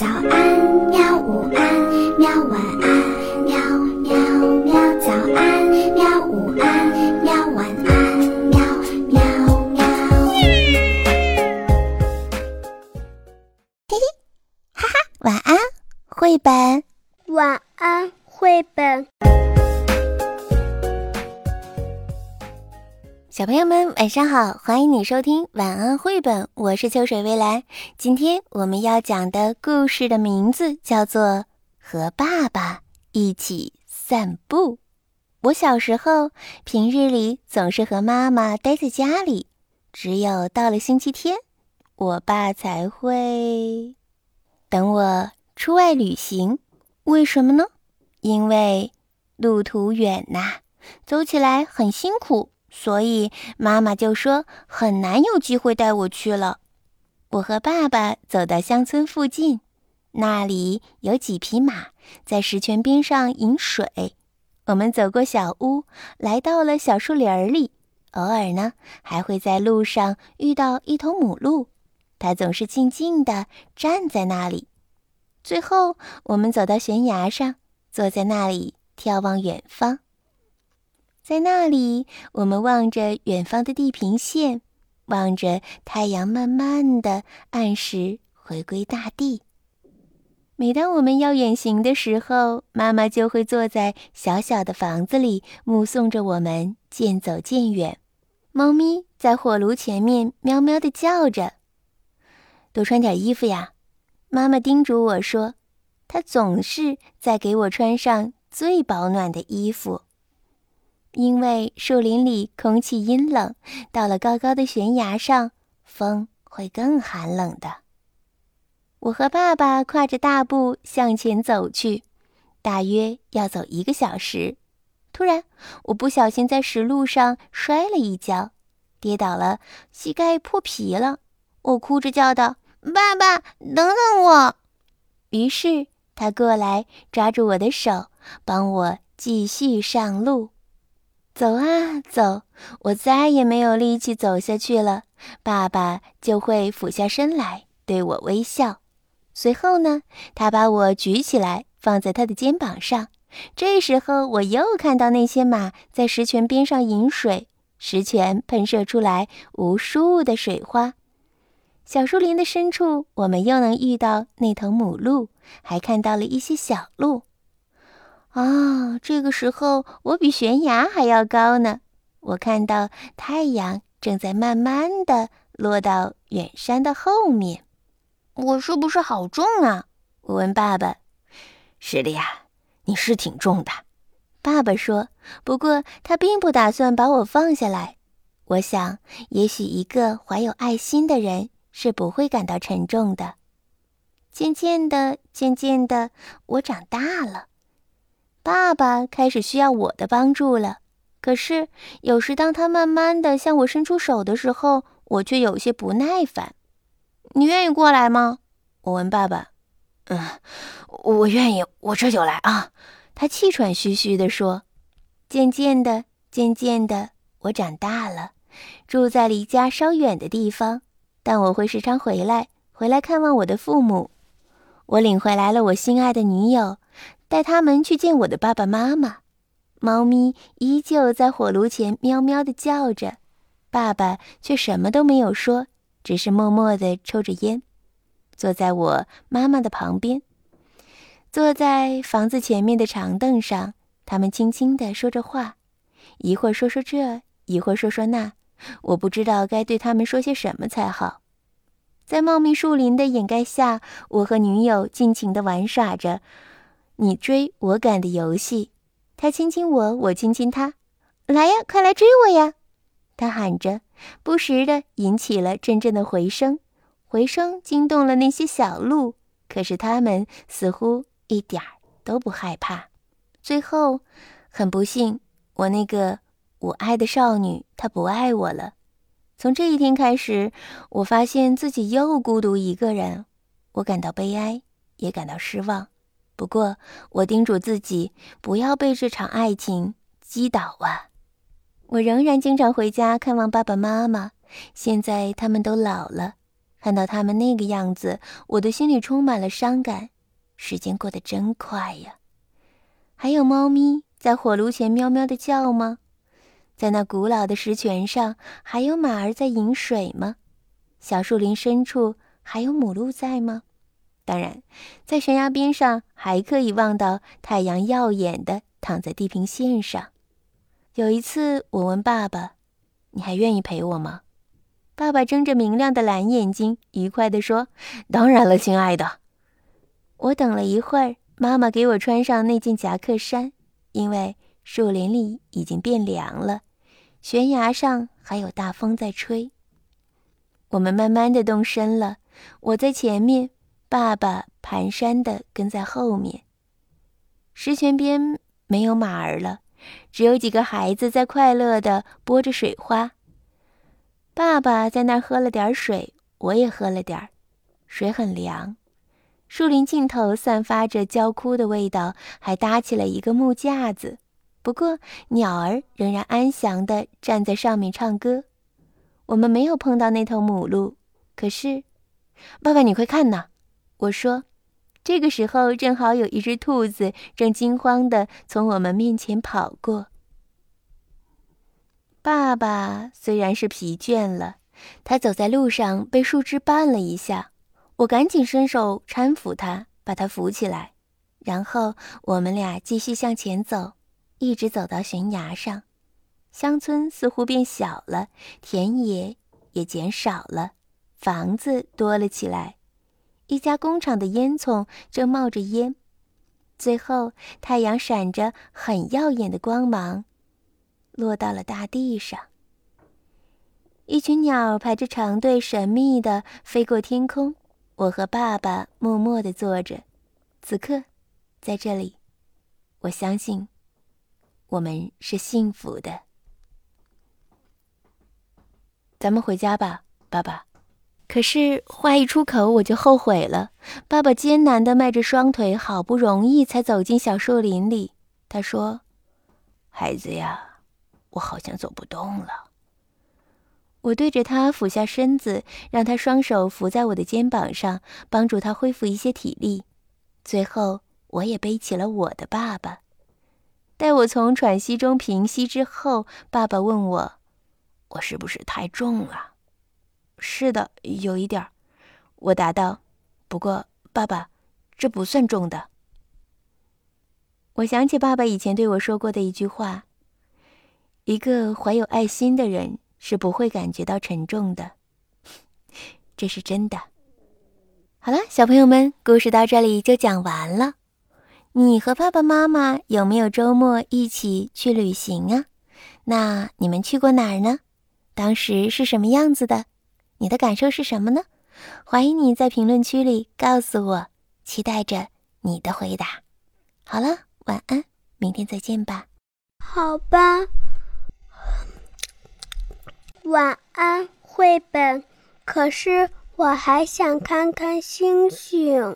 早安，喵！午安，喵！晚安，喵喵喵！早安，喵！午安，喵！晚安，喵喵喵！嘿嘿，哈哈，晚安，绘本。晚安，绘本。小朋友们晚上好，欢迎你收听晚安绘本，我是秋水微澜。今天我们要讲的故事的名字叫做《和爸爸一起散步》。我小时候平日里总是和妈妈待在家里，只有到了星期天，我爸才会等我出外旅行。为什么呢？因为路途远呐，走起来很辛苦。所以妈妈就说很难有机会带我去了。我和爸爸走到乡村附近，那里有几匹马在石泉边上饮水。我们走过小屋，来到了小树林里。偶尔呢，还会在路上遇到一头母鹿，它总是静静地站在那里。最后，我们走到悬崖上，坐在那里眺望远方。在那里，我们望着远方的地平线，望着太阳慢慢的按时回归大地。每当我们要远行的时候，妈妈就会坐在小小的房子里，目送着我们渐走渐远。猫咪在火炉前面喵喵的叫着：“多穿点衣服呀！”妈妈叮嘱我说：“她总是在给我穿上最保暖的衣服。”因为树林里空气阴冷，到了高高的悬崖上，风会更寒冷的。我和爸爸跨着大步向前走去，大约要走一个小时。突然，我不小心在石路上摔了一跤，跌倒了，膝盖破皮了。我哭着叫道：“爸爸，等等我！”于是他过来抓住我的手，帮我继续上路。走啊走，我再也没有力气走下去了。爸爸就会俯下身来对我微笑，随后呢，他把我举起来放在他的肩膀上。这时候，我又看到那些马在石泉边上饮水，石泉喷射出来无数的水花。小树林的深处，我们又能遇到那头母鹿，还看到了一些小鹿。啊，这个时候我比悬崖还要高呢。我看到太阳正在慢慢的落到远山的后面。我是不是好重啊？我问爸爸。是的呀，你是挺重的。爸爸说。不过他并不打算把我放下来。我想，也许一个怀有爱心的人是不会感到沉重的。渐渐的，渐渐的，我长大了。爸爸开始需要我的帮助了，可是有时当他慢慢的向我伸出手的时候，我却有些不耐烦。你愿意过来吗？我问爸爸。嗯，我愿意，我这就来啊。他气喘吁吁地说。渐渐的，渐渐的，我长大了，住在离家稍远的地方，但我会时常回来，回来看望我的父母。我领回来了我心爱的女友。带他们去见我的爸爸妈妈。猫咪依旧在火炉前喵喵地叫着，爸爸却什么都没有说，只是默默地抽着烟，坐在我妈妈的旁边，坐在房子前面的长凳上。他们轻轻地说着话，一会儿说说这，一会儿说说那，我不知道该对他们说些什么才好。在茂密树林的掩盖下，我和女友尽情地玩耍着。你追我赶的游戏，他亲亲我，我亲亲他，来呀，快来追我呀！他喊着，不时的引起了阵阵的回声，回声惊动了那些小鹿，可是他们似乎一点儿都不害怕。最后，很不幸，我那个我爱的少女，她不爱我了。从这一天开始，我发现自己又孤独一个人，我感到悲哀，也感到失望。不过，我叮嘱自己不要被这场爱情击倒啊！我仍然经常回家看望爸爸妈妈，现在他们都老了。看到他们那个样子，我的心里充满了伤感。时间过得真快呀！还有猫咪在火炉前喵喵的叫吗？在那古老的石泉上，还有马儿在饮水吗？小树林深处还有母鹿在吗？当然，在悬崖边上还可以望到太阳耀眼的躺在地平线上。有一次，我问爸爸：“你还愿意陪我吗？”爸爸睁着明亮的蓝眼睛，愉快地说：“当然了，亲爱的。”我等了一会儿，妈妈给我穿上那件夹克衫，因为树林里已经变凉了，悬崖上还有大风在吹。我们慢慢的动身了，我在前面，爸爸蹒跚的跟在后面。石泉边没有马儿了，只有几个孩子在快乐的拨着水花。爸爸在那儿喝了点水，我也喝了点儿。水很凉，树林尽头散发着焦枯的味道，还搭起了一个木架子。不过鸟儿仍然安详地站在上面唱歌。我们没有碰到那头母鹿，可是，爸爸，你快看呐！我说。这个时候正好有一只兔子正惊慌地从我们面前跑过。爸爸虽然是疲倦了，他走在路上被树枝绊了一下，我赶紧伸手搀扶他，把他扶起来，然后我们俩继续向前走，一直走到悬崖上。乡村似乎变小了，田野也减少了，房子多了起来，一家工厂的烟囱正冒着烟，最后太阳闪着很耀眼的光芒。落到了大地上。一群鸟排着长队，神秘的飞过天空。我和爸爸默默的坐着。此刻，在这里，我相信，我们是幸福的。咱们回家吧，爸爸。可是话一出口，我就后悔了。爸爸艰难的迈着双腿，好不容易才走进小树林里。他说：“孩子呀。”我好像走不动了。我对着他俯下身子，让他双手扶在我的肩膀上，帮助他恢复一些体力。最后，我也背起了我的爸爸。待我从喘息中平息之后，爸爸问我：“我是不是太重了？”“是的，有一点儿。”我答道。“不过，爸爸，这不算重的。”我想起爸爸以前对我说过的一句话。一个怀有爱心的人是不会感觉到沉重的，这是真的。好了，小朋友们，故事到这里就讲完了。你和爸爸妈妈有没有周末一起去旅行啊？那你们去过哪儿呢？当时是什么样子的？你的感受是什么呢？欢迎你在评论区里告诉我，期待着你的回答。好了，晚安，明天再见吧。好吧。晚安，绘本。可是我还想看看星星。